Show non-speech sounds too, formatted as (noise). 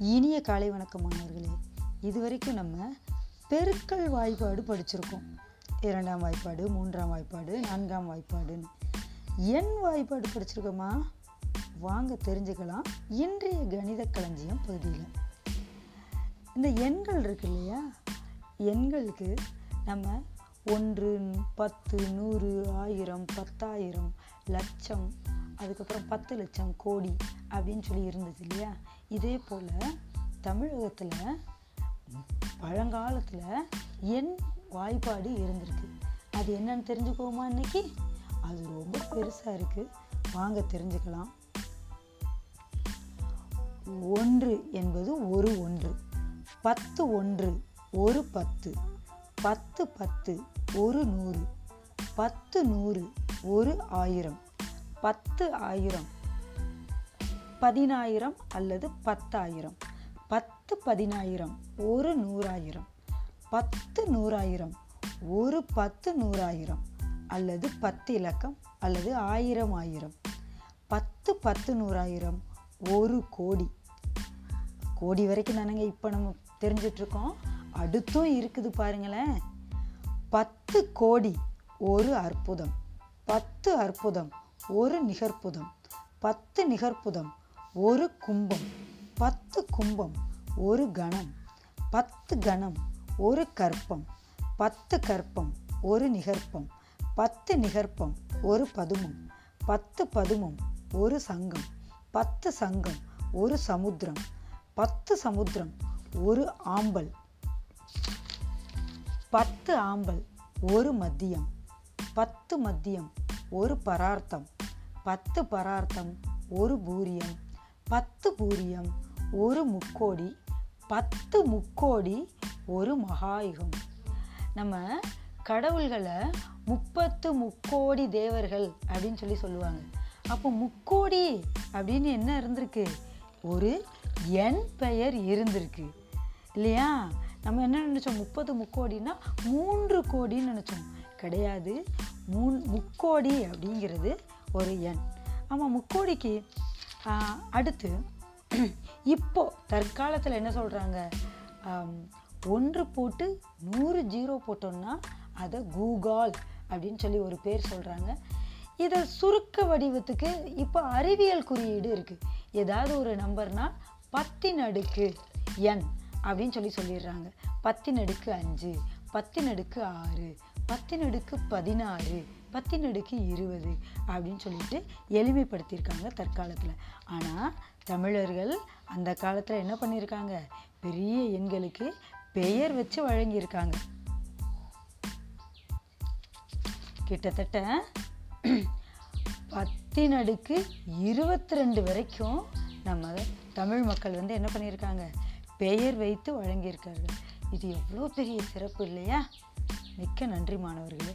இனிய காலை வணக்கம் மாணவர்களே. இதுவரைக்கும் நம்ம பெருக்கல் வாய்ப்பாடு படிச்சிருக்கோம். இரண்டாம் வாய்ப்பாடு மூன்றாம் வாய்ப்பாடு நான்காம் வாய்ப்பாடுன்னு எண் வாய்ப்பாடு படிச்சிருக்கோமா? வாங்க தெரிஞ்சுக்கலாம். இன்றைய கணித களஞ்சியம் பகுதியில். இந்த எண்கள் இருக்கு இல்லையா? எண்களுக்கு நம்ம ஒன்று பத்து நூறு ஆயிரம் பத்தாயிரம் லட்சம் அதுக்கப்புறம் பத்து லட்சம் கோடி அப்படின்னு சொல்லி இருந்தது இல்லையா? இதே போல் தமிழகத்தில் பழங்காலத்தில் எண் வாய்ப்பாடு இருந்திருக்கு. அது என்னன்னு தெரிஞ்சுக்கோமா இன்னைக்கு? அது ரொம்ப பெருசாக இருக்குது வாங்க தெரிஞ்சுக்கலாம். ஒன்று என்பது ஒரு ஒன்று பத்து ஒன்று ஒரு பத்து பத்து பத்து ஒரு நூறு பத்து நூறு ஒரு ஆயிரம் பத்து ஆயிரம் பதினாயிரம் அல்லது பத்தாயிரம் பத்து பதினாயிரம் ஒரு நூறாயிரம் பத்து நூறாயிரம் ஒரு பத்து நூறாயிரம் அல்லது பத்து இலக்கம் அல்லது ஆயிரம் ஆயிரம் பத்து பத்து நூறாயிரம் ஒரு கோடி. கோடி வரைக்கும் தானங்க இப்போ நம்ம தெரிஞ்சிட்ருக்கோம். அடுத்தும் இருக்குது பாருங்களேன். பத்து கோடி ஒரு அற்புதம். பத்து அற்புதம் ஒரு நிகர்ப்புதம். பத்து நிகர்ப்புதம் ஒரு கும்பம். பத்து கும்பம் ஒரு கணம். பத்து கணம் ஒரு கற்பம். பத்து கற்பம் ஒரு நிகர்ப்பம். பத்து நிகர்ப்பம் ஒரு பதுமம். பத்து பதுமம் ஒரு சங்கம். பத்து சங்கம் ஒரு சமுத்திரம். பத்து சமுத்திரம் ஒரு ஆம்பல். பத்து ஆம்பல் ஒரு மத்தியம் பத்து மத்தியம் ஒரு பரார்த்தம். பத்து பரார்த்தம் ஒரு பூரியம். பத்து பூரியம் ஒரு முக்கோடி. பத்து முக்கோடி ஒரு மகாயுகம். நம்ம கடவுள்களை முப்பத்து முக்கோடி தேவர்கள் அப்படின்னு சொல்லி சொல்லுவாங்க. அப்போ முக்கோடி அப்படின்னு என்ன இருந்திருக்கு? ஒரு என் பெயர் இருந்திருக்கு. இல்லையா? நம்ம என்ன நினச்சோம்? முப்பது முக்கோடினா மூன்று கோடின்னு நினச்சோம். கிடையாது. மூன் முக்கோடி அப்படிங்கிறது ஒரு எண். ஆமாம் முக்கோடிக்கு அடுத்து (clears throat) இப்போது தற்காலத்தில் என்ன சொல்கிறாங்க ஒன்று போட்டு நூறு ஜீரோ போட்டோம்னா அதை கூகால் அப்படின்னு சொல்லி ஒரு பேர் சொல்கிறாங்க இதை சுருக்க வடிவத்துக்கு இப்போ அறிவியல் குறியீடு இருக்குது ஏதாவது ஒரு நம்பர்னால் பத்தின் அடுக்கு எண். அப்படின்னு சொல்லி சொல்லிடுறாங்க. பத்தினடுக்கு அஞ்சு பத்தினடுக்கு ஆறு பத்தினடுக்கு பதினாறு பத்தினடுக்கு இருபது அப்படின்னு சொல்லிட்டு எளிமைப்படுத்தியிருக்காங்க தற்காலத்தில். ஆனால் தமிழர்கள் அந்த காலத்தில் என்ன பண்ணியிருக்காங்க? பெரிய எண்களுக்கு பெயர் வச்சு வழங்கியிருக்காங்க. கிட்டத்தட்ட பத்தினடுக்கு இருபத்தி ரெண்டு வரைக்கும் நம்ம தமிழ் மக்கள் வந்து என்ன பண்ணியிருக்காங்க? பெயர் வைத்து வழங்கியிருக்கார்கள் இது எவ்வளோ பெரிய சிறப்பு இல்லையா? மிக்க நன்றி மாணவர்களே.